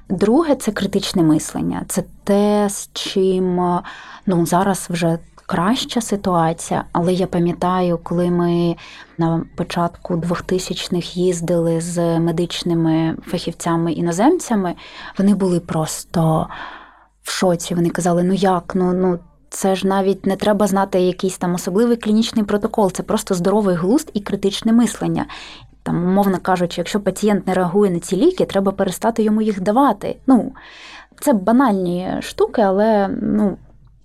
Друге, це критичне мислення. Це те, з чим ну, зараз вже краща ситуація, але я пам'ятаю, коли ми на початку 2000-х їздили з медичними фахівцями-іноземцями, вони були просто в шоці. Вони казали: ну як, ну ну. Це ж навіть не треба знати якийсь там особливий клінічний протокол, це просто здоровий глузд і критичне мислення. Там, умовно кажучи, якщо пацієнт не реагує на ці ліки, треба перестати йому їх давати. Ну, Це банальні штуки, але ну,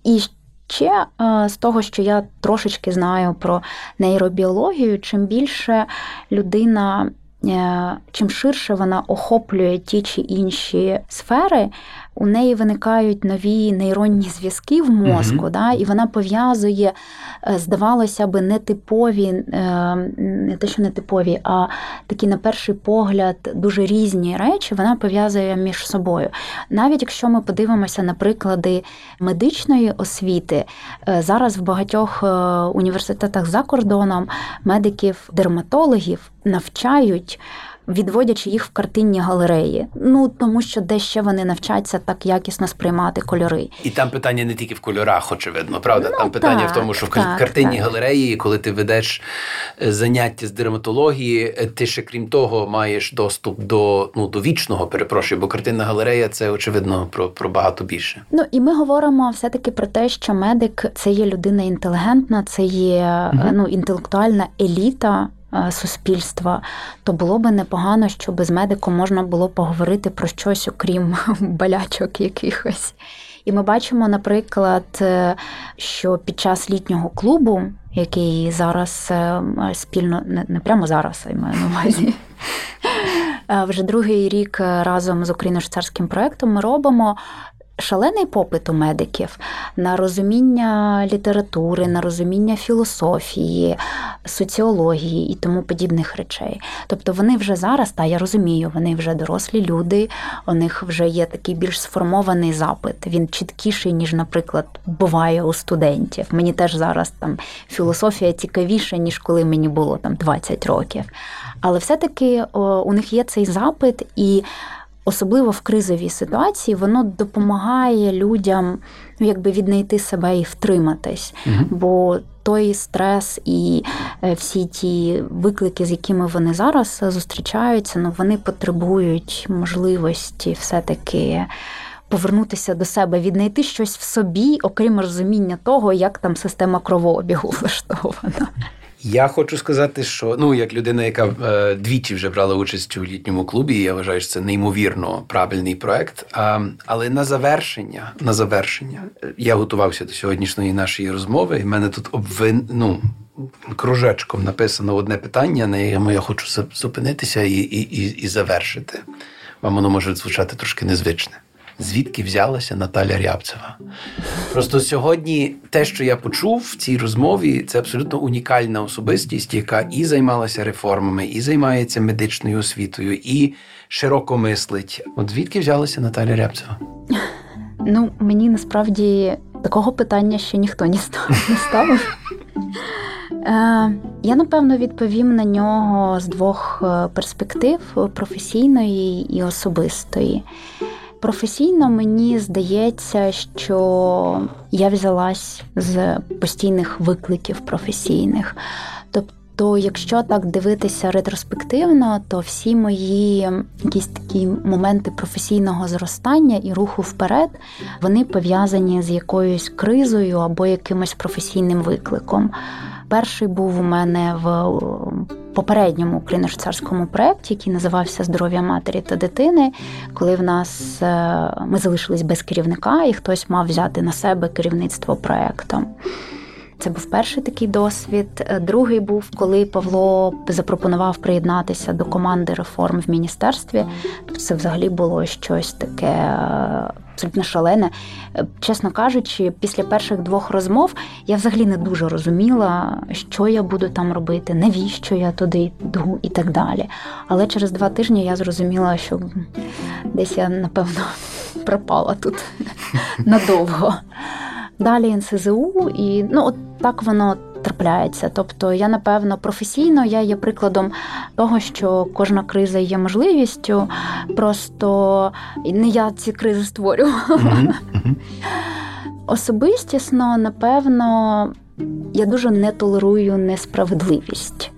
і ще е, з того, що я трошечки знаю про нейробіологію, чим більше людина. Е, чим ширше вона охоплює ті чи інші сфери, у неї виникають нові нейронні зв'язки в мозку, uh да, і вона пов'язує, е, здавалося би, нетипові, е, не те, що нетипові, а такі, на перший погляд, дуже різні речі, вона пов'язує між собою. Навіть якщо ми подивимося на приклади медичної освіти, е, зараз в багатьох університетах за кордоном медиків-дерматологів навчають відводячи їх в картинні галереї. Ну тому що де ще вони навчаться так якісно сприймати кольори. І там питання не тільки в кольорах, очевидно, правда. Ну, там питання так, в тому, що в так, картинній так. галереї, коли ти ведеш е, заняття з дерматології, е, ти ще крім того маєш доступ до ну до вічного, перепрошую, бо картинна галерея це очевидно про, про багато більше. Ну і ми говоримо все таки про те, що медик це є людина інтелігентна, це є угу. ну інтелектуальна еліта. Е, суспільства, то було би непогано, щоб з медиком можна було поговорити про щось, окрім болячок якихось. І ми бачимо, наприклад, е, що під час літнього клубу, який зараз е, спільно не прямо зараз, я маю на увазі. Вже другий рік разом з україно-швейцарським проєктом ми робимо шалений попит у медиків на розуміння літератури, на розуміння філософії, соціології і тому подібних речей. Тобто вони вже зараз, та я розумію, вони вже дорослі люди, у них вже є такий більш сформований запит. Він чіткіший, ніж, наприклад, буває у студентів. Мені теж зараз там філософія цікавіша, ніж коли мені було там 20 років. Але все-таки у них є цей запит і особливо в кризовій ситуації, воно допомагає людям ну, якби віднайти себе і втриматись. Угу. Бо той стрес і е, всі ті виклики, з якими вони зараз зустрічаються, ну вони потребують можливості все-таки. Повернутися до себе, віднайти щось в собі, окрім розуміння того, як там система кровообігу влаштована. Я хочу сказати, що ну як людина, яка е, двічі вже брала участь у літньому клубі, я вважаю, що це неймовірно правильний проект. А, Але на завершення, на завершення, я готувався до сьогоднішньої нашої розмови, і в мене тут обвин... ну, кружечком написано одне питання, на якому я хочу зупинитися і, і, і, і завершити. Вам воно може звучати трошки незвичне звідки взялася Наталя Рябцева. Просто сьогодні те, що я почув в цій розмові, це абсолютно унікальна особистість, яка і займалася реформами, і займається медичною освітою, і широко мислить. От звідки взялася Наталя Рябцева? Ну, мені насправді такого питання ще ніхто не ставив. Е, я напевно відповім на нього з двох е, перспектив: професійної і особистої. Професійно мені здається, що я взялась з постійних викликів професійних. Тобто, якщо так дивитися ретроспективно, то всі мої якісь такі моменти професійного зростання і руху вперед, вони пов'язані з якоюсь кризою або якимось професійним викликом. Перший був у мене в попередньому україно-швейцарському проєкті, який називався Здоров'я матері та дитини, коли в нас е, ми залишились без керівника, і хтось мав взяти на себе керівництво проєктом. Це був перший такий досвід. Е, другий був, коли Павло запропонував приєднатися до команди реформ в міністерстві. Це взагалі було щось таке абсолютно шалене. Е, чесно кажучи, після перших двох розмов я взагалі не дуже розуміла, що я буду там робити, навіщо я туди йду і так далі. Але через два тижні я зрозуміла, що десь я напевно пропала тут надовго. Далі НСЗУ, і ну от так воно трапляється. Тобто, я напевно професійно я є прикладом того, що кожна криза є можливістю, просто не я ці кризи створю. Особистісно, напевно, я дуже не толерую несправедливість.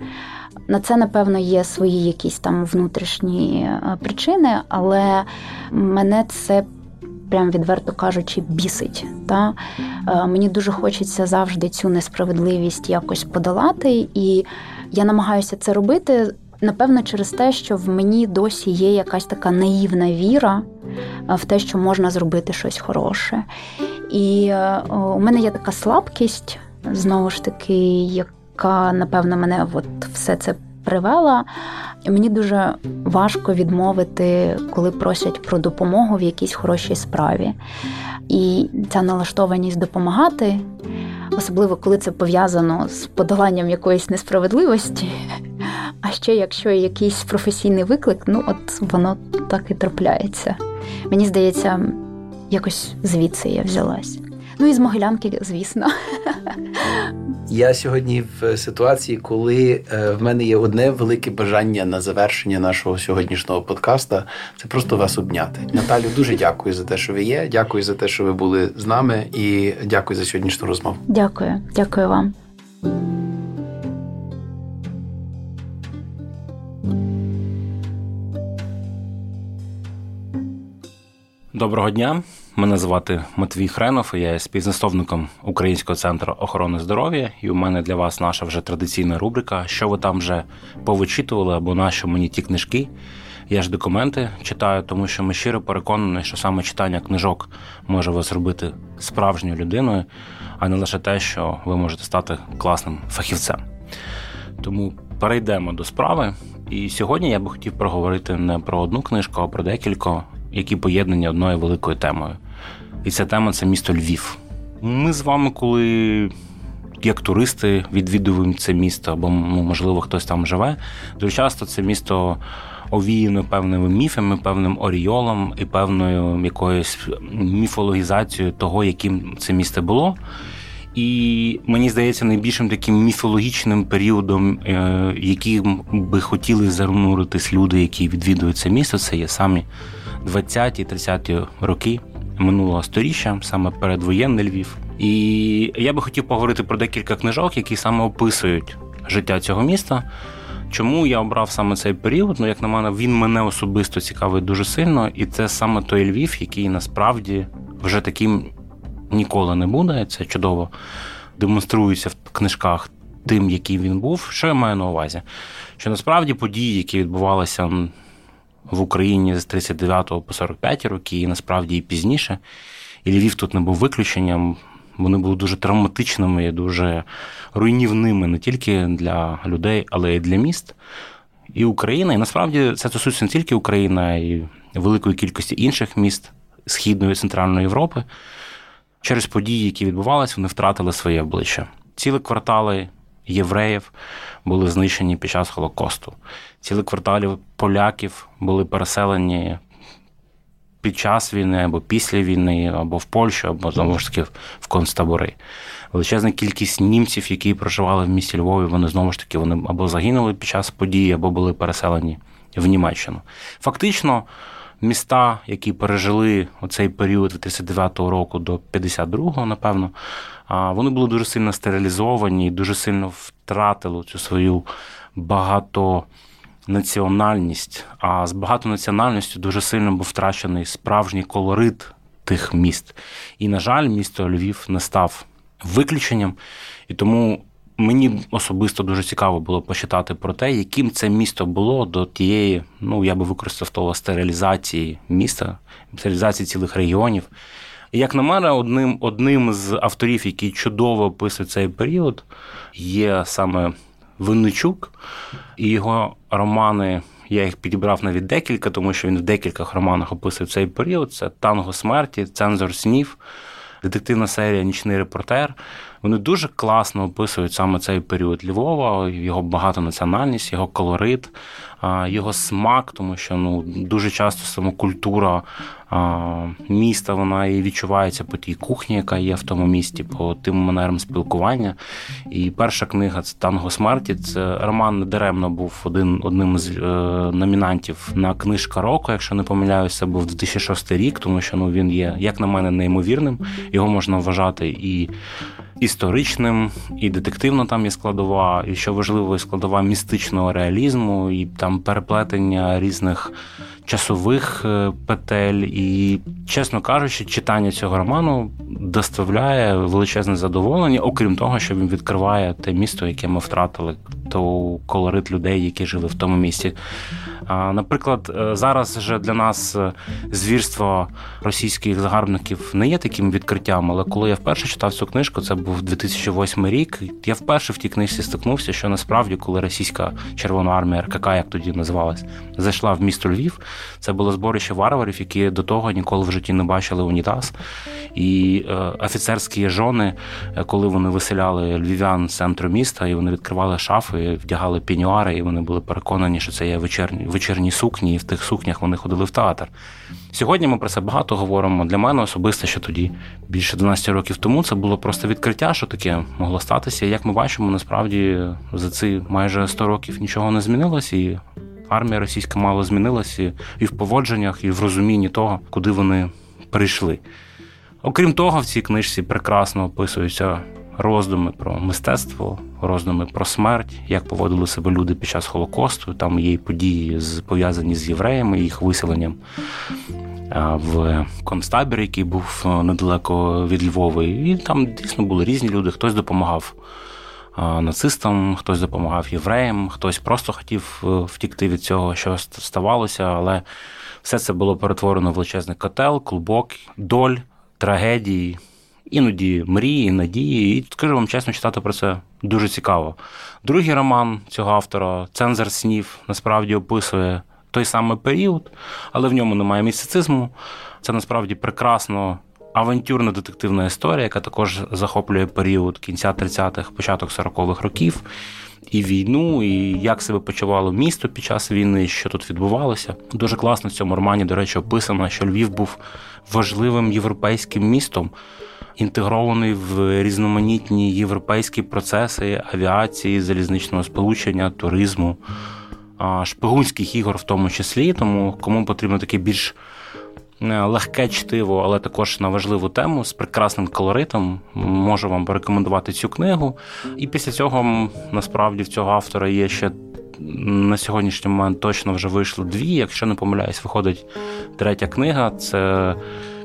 На це, напевно, є свої якісь там внутрішні е, причини, але мене це прям відверто кажучи, бісить. Та? Е, мені дуже хочеться завжди цю несправедливість якось подолати, і я намагаюся це робити. Напевно, через те, що в мені досі є якась така наївна віра е, в те, що можна зробити щось хороше. І е, у мене є така слабкість, знову ж таки, яка, напевно, мене от все це привела. Мені дуже важко відмовити, коли просять про допомогу в якійсь хорошій справі. І ця налаштованість допомагати, особливо коли це пов'язано з подоланням якоїсь несправедливості. А ще якщо якийсь професійний виклик, ну от воно так і трапляється. Мені здається, якось звідси я взялась. Ну і з Могилянки, звісно. Я сьогодні в ситуації, коли е, в мене є одне велике бажання на завершення нашого сьогоднішнього подкаста. Це просто вас обняти. Наталю, дуже дякую за те, що ви є. Дякую за те, що ви були з нами, і дякую за сьогоднішню розмову. Дякую, дякую вам. Доброго дня. Мене звати Матвій Хренов, я є співзасновником Українського центру охорони здоров'я, і у мене для вас наша вже традиційна рубрика. Що ви там вже повичитували або нащо мені ті книжки? Я ж документи читаю, тому що ми щиро переконані, що саме читання книжок може вас зробити справжньою людиною, а не лише те, що ви можете стати класним фахівцем. Тому перейдемо до справи. І сьогодні я би хотів проговорити не про одну книжку, а про декілька, які поєднані одною великою темою. І ця тема це місто Львів. Ми з вами, коли як туристи відвідуємо це місто, або ну, можливо хтось там живе, дуже часто це місто овіяно певними міфами, певним оріолом і певною якоюсь міфологізацією того, яким це місто було. І мені здається, найбільшим таким міфологічним періодом, е, яким би хотіли зануритись люди, які відвідують це місто, це є самі 20-30 роки минулого сторіччя, саме передвоєнний Львів. І я би хотів поговорити про декілька книжок, які саме описують життя цього міста. Чому я обрав саме цей період? Ну, як на мене, він мене особисто цікавить дуже сильно, і це саме той Львів, який насправді вже таким ніколи не буде. Це чудово демонструється в книжках тим, який він був. Що я маю на увазі? Що насправді події, які відбувалися в Україні з 39 по 45 роки, і насправді і пізніше. І Львів тут не був виключенням. Вони були дуже травматичними і дуже руйнівними не тільки для людей, але й для міст. І Україна, і насправді це стосується не тільки України, а й великої кількості інших міст Східної і Центральної Європи. Через події, які відбувалися, вони втратили своє обличчя. Цілі квартали євреїв були знищені під час Холокосту. Цілі кварталі поляків були переселені під час війни або після війни, або в Польщу, або знову ж таки в концтабори. Величезна кількість німців, які проживали в місті Львові, вони знову ж таки вони або загинули під час події, або були переселені в Німеччину. Фактично, міста, які пережили оцей період від 39-го року до 52-го, напевно, вони були дуже сильно стерилізовані і дуже сильно втратили цю свою багатонаціональність. А з багатонаціональністю дуже сильно був втрачений справжній колорит тих міст. І, на жаль, місто Львів не став виключенням. І тому мені особисто дуже цікаво було почитати про те, яким це місто було до тієї, ну я би використав того стерилізації міста, стерилізації цілих регіонів. Як на мене, одним одним з авторів, який чудово описує цей період, є саме Винничук і його романи, Я їх підібрав навіть декілька, тому що він в декількох романах описує цей період. Це танго смерті, цензор снів, детективна серія Нічний репортер. Вони дуже класно описують саме цей період Львова, його багатонаціональність, його колорит, його смак, тому що ну дуже часто саме культура міста вона і відчувається по тій кухні, яка є в тому місті, по тим манерам спілкування. І перша книга це Танго смерті. Це роман недаремно був один одним з е, номінантів на книжка року, якщо не помиляюся, був 2006 рік, тому що ну він є, як на мене, неймовірним. Його можна вважати і історичним, і детективно там є складова, і що важливо, складова містичного реалізму, і там переплетення різних часових е, петель. І, чесно кажучи, читання цього роману доставляє величезне задоволення, окрім того, що він відкриває те місто, яке ми втратили, то колорит людей, які жили в тому місті. Наприклад, е, зараз вже для нас е, звірство російських загарбників не є таким відкриттям, але коли я вперше читав цю книжку, це був 2008 рік. Я вперше в тій книжці стикнувся, що насправді, коли російська Червона армія РКК, як тоді називалась, зайшла в місто Львів, це було зборище варварів, які до того ніколи в житті не бачили унітаз. І е, офіцерські жони, коли вони виселяли львів'ян з центру міста, і вони відкривали шафи, вдягали пінюари, і вони були переконані, що це є вечірні вечірні сукні, і в тих сукнях вони ходили в театр. Сьогодні ми про це багато говоримо. Для мене особисто, що тоді більше 12 років тому це було просто відкриття, що таке могло статися. Як ми бачимо, насправді за ці майже 100 років нічого не змінилось, і армія російська мало змінилася і в поводженнях, і в розумінні того, куди вони прийшли. Окрім того, в цій книжці прекрасно описуються роздуми про мистецтво, роздуми про смерть, як поводили себе люди під час Холокосту. Там є події пов'язані з євреями, їх виселенням в концтабір, який був недалеко від Львова. І там дійсно були різні люди. Хтось допомагав нацистам, хтось допомагав євреям, хтось просто хотів е, втікти від цього, що ставалося, але все це було перетворено в величезний котел, клубок, доль, трагедії іноді мрії, надії. І скажу вам чесно, читати про це дуже цікаво. Другий роман цього автора Цензор снів насправді описує той самий період, але в ньому немає містицизму. Це насправді прекрасно. Авантюрна детективна історія, яка також захоплює період кінця 30-х, початок 40-х років, і війну, і як себе почувало місто під час війни, що тут відбувалося. Дуже класно в цьому романі, до речі, описано, що Львів був важливим європейським містом інтегрований в різноманітні європейські процеси авіації, залізничного сполучення, туризму, шпигунських ігор, в тому числі. Тому кому потрібно таке більш легке чтиво, але також на важливу тему з прекрасним колоритом, можу вам порекомендувати цю книгу. І після цього насправді в цього автора є ще. На сьогоднішній момент точно вже вийшло дві. Якщо не помиляюсь, виходить третя книга. Це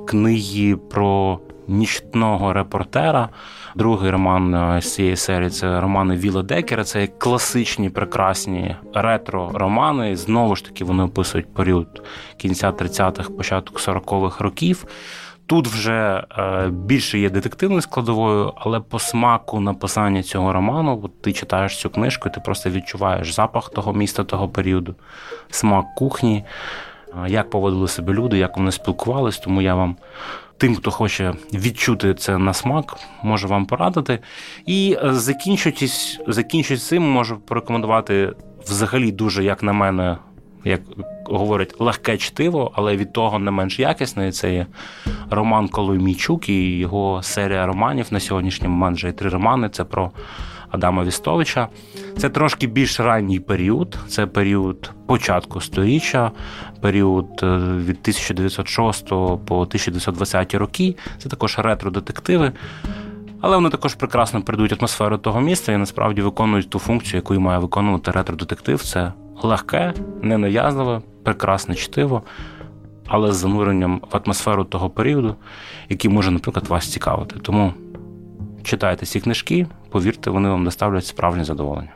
книги про нічного репортера. Другий роман е, з цієї серії це романи Віла Декера. Це класичні, прекрасні ретро-романи. Знову ж таки, вони описують період кінця 30-х, початок 40-х років. Тут вже е, більше є детективною складовою, але по смаку написання цього роману, от ти читаєш цю книжку, ти просто відчуваєш запах того міста, того періоду, смак кухні, е, як поводили себе люди, як вони спілкувались. Тому я вам тим, хто хоче відчути це на смак, можу вам порадити. І е, закінчуючись, закінчуючись цим, можу порекомендувати взагалі дуже, як на мене, як говорять, легке чтиво, але від того не менш якісне. Це є роман Коломійчук і його серія романів на сьогоднішній момент вже є три романи. Це про Адама Вістовича. Це трошки більш ранній період, це період початку сторіччя, період е, від 1906 по 1920 роки. Це також ретро-детективи. Але вони також прекрасно передають атмосферу того міста і насправді виконують ту функцію, яку має виконувати ретро-детектив. Це легке, ненав'язливе, прекрасне чтиво, але з зануренням в атмосферу того періоду, який може, наприклад, вас цікавити. Тому читайте ці книжки, повірте, вони вам доставлять справжнє задоволення.